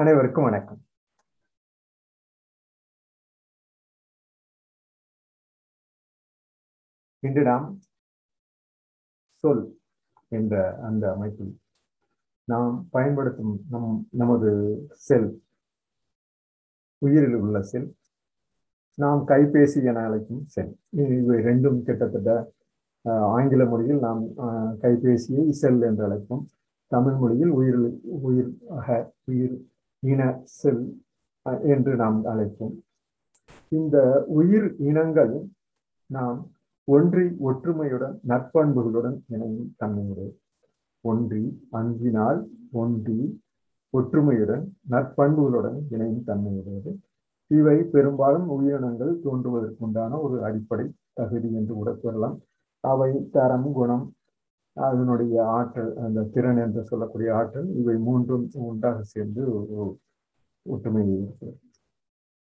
அனைவருக்கும் வணக்கம். இன்று நாம் சொல் என்ற அந்த அமைப்பில் நாம் பயன்படுத்தும் நம் நமது செல் உயிரில் உள்ள செல் நாம் கைபேசி என அழைக்கும் செல். இவை ரெண்டும் கிட்டத்தட்ட ஆங்கில மொழியில் நாம் கைபேசியை செல் என்று அழைப்போம். தமிழ் மொழியில் உயிர் உயிர் ஆக உயிர் இன செல் என்று நாம் அழைப்போம். இந்த உயிர் இனங்கள் நாம் ஒன்றி ஒற்றுமையுடன் நற்பண்புகளுடன் இணையும் தன்மையுடைய ஒன்றி அன்பினால் ஒன்றி ஒற்றுமையுடன் நற்பண்புகளுடன் இணையும் தன்மையுடையது இவை பெரும்பாலும் உயிரினங்கள் தோன்றுவதற்குண்டான ஒரு அடிப்படை தகுதி என்று கூட சொல்லலாம். அவை தரம் குணம் அதனுடைய ஆற்றல் அந்த திறன் என்று சொல்லக்கூடிய ஆற்றல் இவை மூன்றும் ஒன்றாக சேர்ந்து ஒரு ஒற்றுமை இருக்கிறது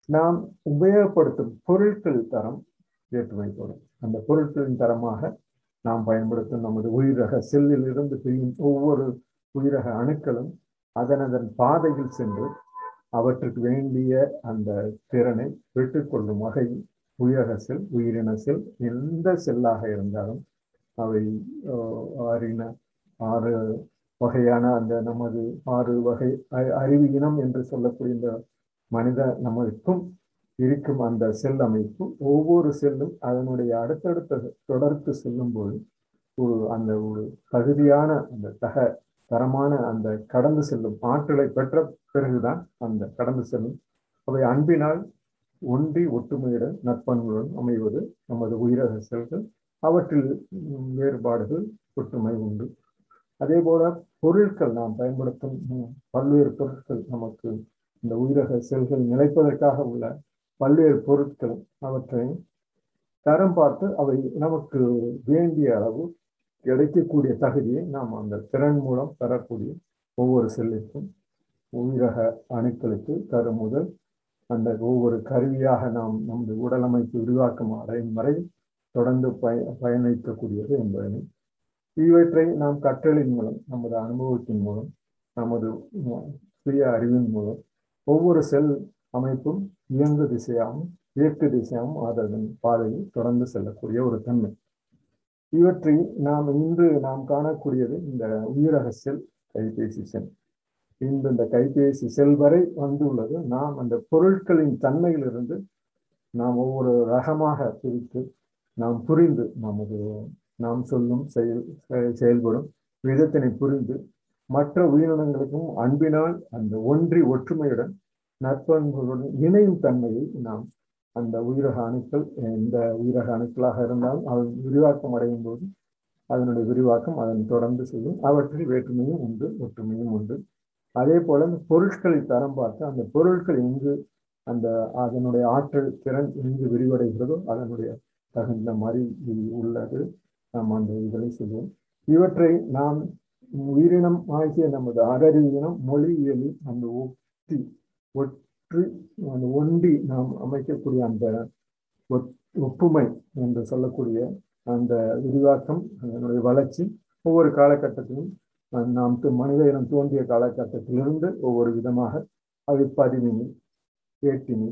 நாம் உபயோகப்படுத்தும் பொருட்கள் தரம் வேற்றுமைப்படும் அந்த பொருட்களின் தரமாக நாம் பயன்படுத்தும் நமது உயிரக செல்லில் இருந்து பிரியும் ஒவ்வொரு உயிரக அணுக்களும் அதன் அதன் பாதையில் சென்று அவற்றுக்கு வேண்டிய அந்த திறனை பெற்றுக்கொள்ளும் வகையில் உயிரக செல் உயிரின செல் எந்த செல்லாக இருந்தாலும் அவை ஆறின ஆறு வகையான அந்த நமது ஆறு வகை அறிவு இனம் என்று சொல்லக்கூடிய இந்த மனித நமக்கும் இருக்கும் அந்த செல் அமைப்பு. ஒவ்வொரு செல்லும் அதனுடைய அடுத்தடுத்த தொடர்ந்து செல்லும் போது ஒரு அந்த ஒரு தகுதியான அந்த தக தரமான அந்த கடந்து செல்லும் ஆற்றலை பெற்ற பிறகுதான் அந்த கடந்து செல்லும். அவை அன்பினால் ஒன்றி ஒற்றுமையுடன் நற்பண்புடன் அமைவது நமது உயிரக செல்கள். அவற்றில் வேறுபாடுகள் ஒற்றுமை உண்டு. அதே போல பொருட்கள் நாம் பயன்படுத்தும் பல்வேறு பொருட்கள் நமக்கு இந்த உயிரக செல்கள் நிலைப்பதற்காக உள்ள பல்வேறு பொருட்கள் அவற்றை தரம் பார்த்து அவை நமக்கு வேண்டிய அளவு கிடைக்கக்கூடிய தகுதியை நாம் அந்த திறன் மூலம் பெறக்கூடிய ஒவ்வொரு செல்லிற்கும் உயிரக அணுக்களுக்கு தரும் முதல் அந்த ஒவ்வொரு கருவியாக நாம் நமது உடலமைப்பு விரிவாக்கம் அடையும் வரை தொடர்ந்து பய பயணிக்கக்கூடியது என்பதனை. இவற்றை நாம் கற்றலின் மூலம் நமது அனுபவத்தின் மூலம் நமது சுய அறிவின் மூலம் ஒவ்வொரு செல் அமைப்பும் இயங்கு திசையாகவும் இயக்கு திசையாகவும் அதன் பாதையில் தொடர்ந்து செல்லக்கூடிய ஒரு தன்மை. இவற்றை நாம் இன்று நாம் காணக்கூடியது இந்த உயிரக செல் கைபேசி செல். இன்று இந்த கைபேசி செல் வரை வந்துள்ளது. நாம் அந்த பொருட்களின் தன்மையிலிருந்து நாம் ஒவ்வொரு ரகமாக பிரித்து நாம் புரிந்து நமது நாம் சொல்லும் செயல் செயல்படும் விதத்தினை புரிந்து மற்ற உயிரினங்களுக்கும் அன்பினால் அந்த ஒன்றி ஒற்றுமையுடன் நற்பண்புகளுடன் இணையும் தன்மையை நாம் அந்த உயிரக அணுக்கள் எந்த உயிரக அணுக்களாக இருந்தாலும் அதன் விரிவாக்கம் அடையும் போது அதனுடைய விரிவாக்கம் அதன் தொடர்ந்து செய்யும் அவற்றில் வேற்றுமையும் உண்டு ஒற்றுமையும் உண்டு. அதே போல அந்த பொருட்களை தரம் பார்த்து அந்த பொருட்கள் எங்கு அந்த அதனுடைய ஆற்றல் திறன் எங்கு விரிவடைகிறதோ அதனுடைய தகுந்த மாதிரி உள்ளது. நாம் அந்த இதனை செய்வோம் இவற்றை நாம் உயிரினம் ஆகிய நமது அகரீனம் மொழியியலில் அந்த ஒத்தி ஒற்று அந்த ஒண்டி நாம் அமைக்கக்கூடிய அந்த ஒப்புமை என்று சொல்லக்கூடிய அந்த விரிவாக்கம் அதனுடைய வளர்ச்சி ஒவ்வொரு காலகட்டத்திலும் நாம் மனித இனம் தோன்றிய காலகட்டத்திலிருந்து ஒவ்வொரு விதமாக அது பதிவினி ஏட்டினி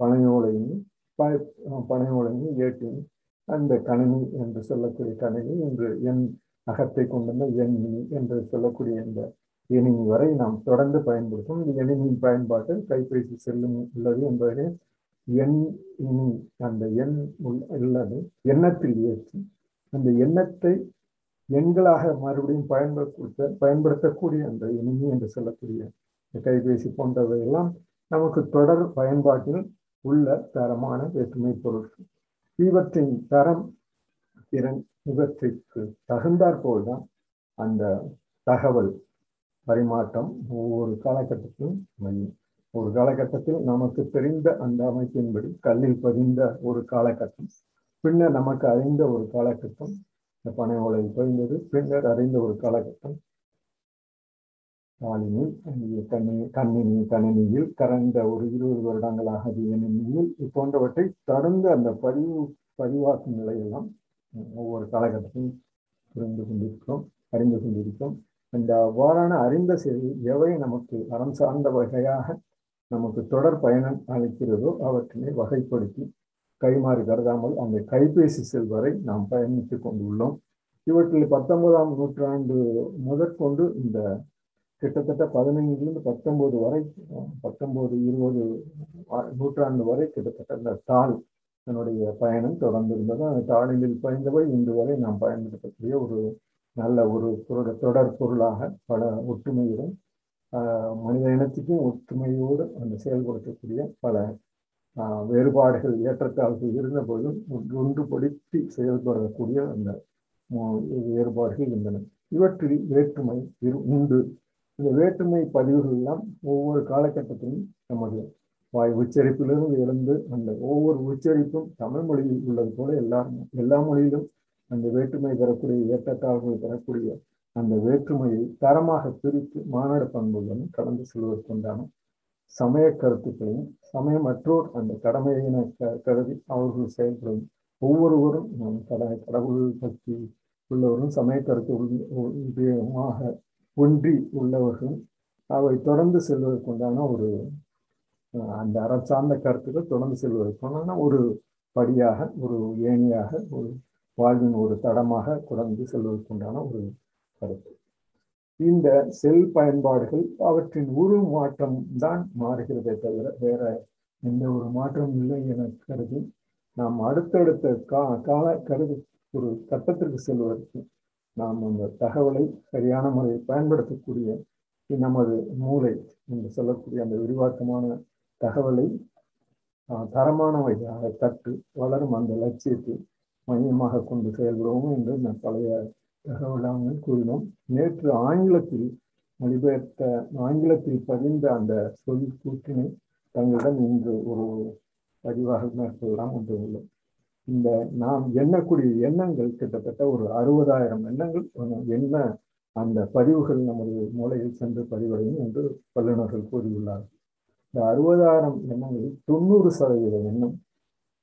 பனையோலையினி பனையோலையினி ஏட்டினி அந்த கணினி என்று சொல்லக்கூடிய கணினி இன்று எண் அகத்தை கொண்டுள்ள எண்ணி என்று சொல்லக்கூடிய இந்த எணினி வரை நாம் தொடர்ந்து பயன்படுத்தும் இந்த எணினியின் பயன்பாட்டு கைபேசி செல்லும் உள்ளது என்பது எண் இனி அந்த எண் உள்ளது. எண்ணத்தில் ஏற்றி அந்த எண்ணத்தை எண்களாக மறுபடியும் பயன்படுத்த பயன்படுத்தக்கூடிய அந்த எணினி என்று சொல்லக்கூடிய கைபேசி போன்றவை எல்லாம் நமக்கு தொடர் பயன்பாட்டில் உள்ள தரமான வேற்றுமை பொருட்கள் இவற்றின் தரம் திறன் இவற்றிற்கு தகுந்தாற்போல் தான் அந்த தகவல். பரிமாற்றம் ஒவ்வொரு காலகட்டத்திலும் மையம் ஒரு காலகட்டத்தில் நமக்கு தெரிந்த அந்த அமைப்பின்படி கல்லில் பதிந்த ஒரு காலகட்டம் பின்னர் நமக்கு அறிந்த ஒரு காலகட்டம் இந்த பனை ஓலையில் பதிந்தது பின்னர் அறிந்த ஒரு காலகட்டம் காலினி கண்ணி கண்ணினி கணினியில் கடந்த ஒரு இருபது வருடங்களாக அது போன்றவற்றை தொடர்ந்து அந்த பதிவு பதிவாக்கும் நிலையெல்லாம் ஒவ்வொரு காலகட்டத்திலும் புரிந்து கொண்டிருக்கிறோம் அறிந்து கொண்டிருக்கிறோம். இந்த அவ்வாறான அறிந்த செய்தி எவை நமக்கு அறம் சார்ந்த வகையாக நமக்கு தொடர் பயணம் அளிக்கிறதோ அவற்றினை வகைப்படுத்தி கைமாறி கருதாமல் அந்த கைபேசி செல் வரை நாம் பயணித்து கொண்டுள்ளோம். இவற்றில் பத்தொன்பதாம் நூற்றாண்டு முதற்கொண்டு இந்த கிட்டத்தட்ட பதினைஞ்சிலிருந்து பத்தொம்போது வரை பத்தொம்போது இருபது நூற்றாண்டு வரை கிட்டத்தட்ட அந்த தாள் என்னுடைய பயணம் தொடர்ந்து இருந்தது அந்த தாளிலில் பயந்தவை இன்று வரை நாம் பயன்படுத்தக்கூடிய ஒரு நல்ல ஒரு தொடர் தொடர் பொருளாக பல ஒற்றுமையுடன் மனித இனத்துக்கும் ஒற்றுமையோடு அந்த செயல்படுத்தக்கூடிய பல வேறுபாடுகள் ஏற்றத்தாழ்வு இருந்த போதும் ஒன்றுபடுத்தி செயல்படக்கூடிய அந்த வேறுபாடுகள் இருந்தன. இவற்றில் வேற்றுமை உண்டு. இந்த வேற்றுமை பதிவுகள் எல்லாம் ஒவ்வொரு காலகட்டத்திலும் நமது வாய் உச்சரிப்பிலிருந்து எழுந்து அந்த ஒவ்வொரு உச்சரிப்பும் தமிழ் மொழியில் உள்ளது போல எல்லா எல்லா மொழியிலும் அந்த வேற்றுமை தரக்கூடிய ஏற்றத்தாழ்வுகள் தரக்கூடிய அந்த வேற்றுமையை தரமாக பிரித்து மாநாடு பண்புடன் கடந்து செல்வதற்குண்டான சமய கருத்துக்களையும் சமயமற்றோர் அந்த கடமையின கருதி அவர்கள் செயல்படும் ஒவ்வொருவரும் நம் கட கடவுள் பக்தி உள்ளவரும் சமய கருத்து ஒன்றி உள்ளவர்கள் அவை தொடர்ந்து செல்வதற்குண்டான ஒரு அந்த அறம் சார்ந்த கருத்துக்கள் தொடர்ந்து செல்வதற்குண்டான ஒரு படியாக ஒரு ஏணியாக ஒரு வாழ்வின் ஒரு தடமாக தொடர்ந்து செல்வதற்குண்டான ஒரு கருத்து. இந்த செல் பயன்பாடுகள் அவற்றின் உரு மாற்றம் தான் மாறுகிறதே தவிர வேற எந்த ஒரு மாற்றம் இல்லை என கருதி நாம் அடுத்தடுத்த கா கால கருது ஒரு கட்டத்திற்கு செல்வதற்கு நாம் அந்த தகவலை சரியான முறையில் பயன்படுத்தக்கூடிய நமது மூளை என்று சொல்லக்கூடிய அந்த விரிவாக்கமான தகவலை தரமானவையாக கற்று வளரும் அந்த லட்சியத்தை மையமாக கொண்டு செயல்படுவோம் என்று நான் பழைய தகவலாக கூறினோம். நேற்று ஆங்கிலத்தில் மொழிபெயர்த்த ஆங்கிலத்தில் பதிந்த அந்த சொல் கூற்றினை தங்களிடம் இன்று ஒரு பதிவாக மேற்கொள்ளலாம் ஒன்று உள்ளது இந்த நாம் எண்ணக்கூடிய எண்ணங்கள் கிட்டத்தட்ட ஒரு அறுபதாயிரம் எண்ணங்கள் என்ன அந்த பதிவுகள் நமது மூளையில் சென்று பதிவடையும் என்று வல்லுநர்கள் கூறியுள்ளார்கள் இந்த அறுபதாயிரம் எண்ணங்களில் தொண்ணூறு சதவீத எண்ணம்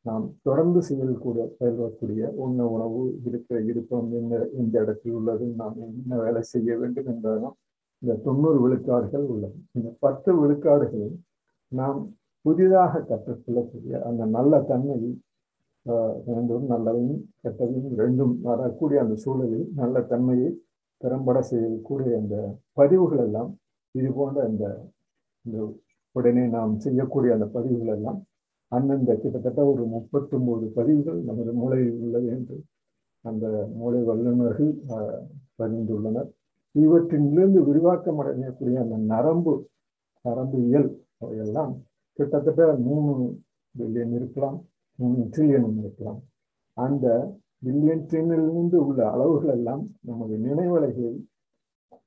நாம் தொடர்ந்து செயல்கூட செயல்படக்கூடிய உண்ண உணவு இருக்கிற இருப்பம் என்ன இந்த இடத்தில் உள்ளது நாம் என்ன வேலை செய்ய வேண்டும் என்பதெல்லாம் இந்த தொண்ணூறு விழுக்காடுகள் உள்ளது. இந்த பத்து விழுக்காடுகளில் நாம் புதிதாக கற்றுக்கொள்ளக்கூடிய அந்த நல்ல தன்மையை வேண்டும் நல்லதையும் கெட்டதையும் ரெண்டும் வரக்கூடிய அந்த சூழலில் நல்ல தன்மையை திறம்பட செய்யக்கூடிய அந்த பதிவுகள் எல்லாம் இது போன்ற இந்த இந்த உடனே நாம் செய்யக்கூடிய அந்த பதிவுகள் எல்லாம் அந்தந்த கிட்டத்தட்ட ஒரு முப்பத்தொம்போது பதிவுகள் நமது மூளையில் உள்ளது என்று அந்த மூளை வல்லுநர்கள் பதிந்துள்ளனர் இவற்றிலிருந்து விரிவாக்கம் அடையக்கூடிய அந்த நரம்பு நரம்பு இயல் அவையெல்லாம் கிட்டத்தட்ட மூணு பில்லியன் இருக்கலாம். ட்ரில்லியன் இருக்கலாம் அந்த பில்லியன் ட்ரில்லியனிலிருந்து உள்ள அளவுகள் எல்லாம் நமது நினைவலைகளில்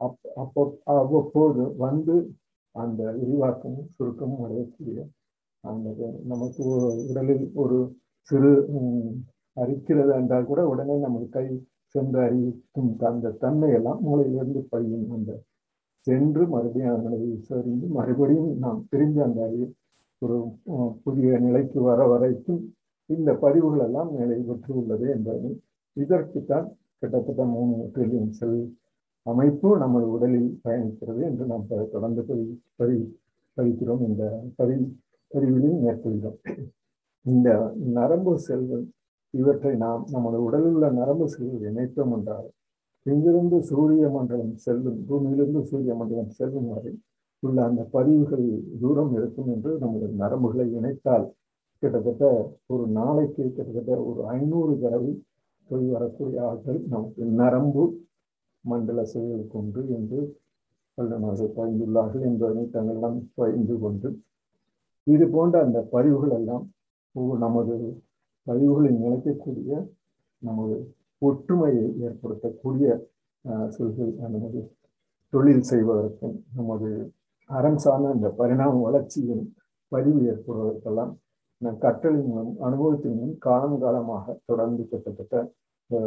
அப் அப்போ அவ்வப்போது வந்து அந்த விரிவாக்கமும் சுருக்கமும் அடையக்கூடிய அந்த நமக்கு உடலில் ஒரு சிறு அரிக்கிறது என்றால் கூட உடனே நமது கை சென்று அறிவிக்கும் அந்த தன்மையெல்லாம் மூளையிலிருந்து பையும் அந்த சென்று மறுபடியும் அதனை சரிந்து மறுபடியும் நாம் பிரிஞ்ச அந்த ஒரு புதிய நிலைக்கு வர வரைக்கும் இந்த பதிவுகள் எல்லாம் நிலை பெற்று உள்ளது என்பதை இதற்குத்தான் கிட்டத்தட்ட மூணு ட்ரில்லியன் செல் அமைப்பு நமது உடலில் பயணிக்கிறது என்று நாம் தொடர்ந்து பதி பதி பதிக்கிறோம் இந்த பதி பதிவிலும் மேற்கொள்கிறோம். இந்த நரம்பு செல்கள் இவற்றை நாம் நமது உடலில் உள்ள நரம்பு செல்கள் இணைத்தோம் என்றால் இங்கிருந்து சூரிய மண்டலம் செல்லும் பூமியிலிருந்து சூரிய மண்டலம் செல்லும் வரை உள்ள அந்த பதிவுகள் தூரம் இருக்கும் என்று நமது நரம்புகளை இணைத்தால் கிட்டத்தட்ட ஒரு நாளைக்கு கிட்டத்தட்ட ஒரு ஐநூறு தடவை போய் வரக்கூடிய ஆட்கள் நமக்கு நரம்பு மண்டல செயல் கொண்டு என்று வல்லுநர்கள் பயந்துள்ளார்கள் என்பதனை தங்களிடம் பயந்து கொண்டு இது போன்ற அந்த பதிவுகள் எல்லாம் நமது பதிவுகளை நிலைக்கக்கூடிய நமது ஒற்றுமையை ஏற்படுத்தக்கூடிய சொல்கள் நமது தொழில் செய்வதற்கும் நமது அறம் சார்ந்த இந்த பரிணாம வளர்ச்சியின் பதிவு ஏற்படுவதற்கெல்லாம் கற்றலின் மூலம் அனுபவத்தின் மூலம் காலம் காலமாக தொடர்ந்து கிட்டத்தட்ட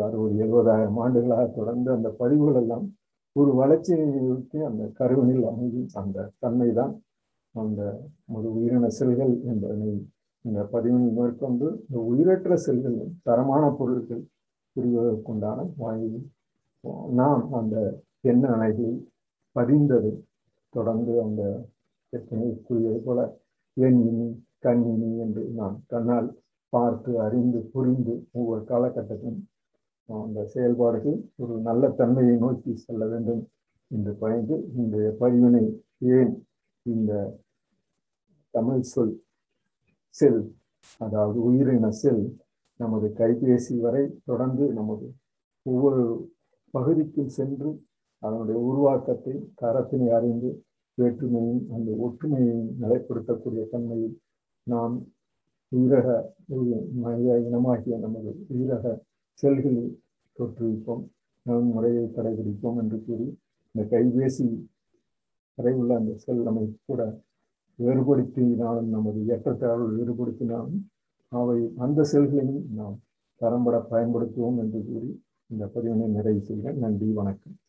அறுபது எழுபதாயிரம் ஆண்டுகளாக தொடர்ந்து அந்த பதிவுகள் எல்லாம் ஒரு வளர்ச்சியை அந்த கருவினில் அமையும். அந்த தன்மை தான் அந்த ஒரு உயிரின செல்கள் என்பதனை இந்த பதிவினை மேற்கொண்டு இந்த உயிரற்ற செல்கள் தரமான பொருட்கள் புரிவதற்குண்டான வாயில் நாம் அந்த எண்ண அலைகளில் பதிந்தது தொடர்ந்து அந்த ஏற்கனவே கூறியது போல என் கண்ணினி என்று நான் கண்ணால் பார்த்து அறிந்து புரிந்து ஒவ்வொரு காலகட்டத்திலும் அந்த செயல்பாடுகள் ஒரு நல்ல தன்மையை நோக்கி செல்ல வேண்டும் என்று பயந்து இந்த பதிவினை ஏன் இந்த தமிழ் சொல் செல் அதாவது உயிரின செல் நமது கைபேசி வரை தொடர்ந்து நமது ஒவ்வொரு பகுதிக்கும் சென்று அதனுடைய உருவாக்கத்தை தரத்தினை அறிந்து வேற்றுமையும் அந்த ஒற்றுமையை நிலைப்படுத்தக்கூடிய தன்மையில் நாம் உயிரக மனித இனமாகிய நமது உயிரக செல்களில் தொற்றுவிப்போம் நம் முறையை கடைபிடிப்போம் என்று கூறி இந்த கைபேசி வரை உள்ள அந்த செல் நம்மை கூட வேறுபடுத்தினாலும் நமது ஏற்றத்தாழ்வு வேறுபடுத்தினாலும் அவை அந்த செல்களையும் நாம் தரம்பட பயன்படுத்துவோம் என்று கூறி இந்த பதிவினை நிறைவு செய்கிறேன். நன்றி வணக்கம்.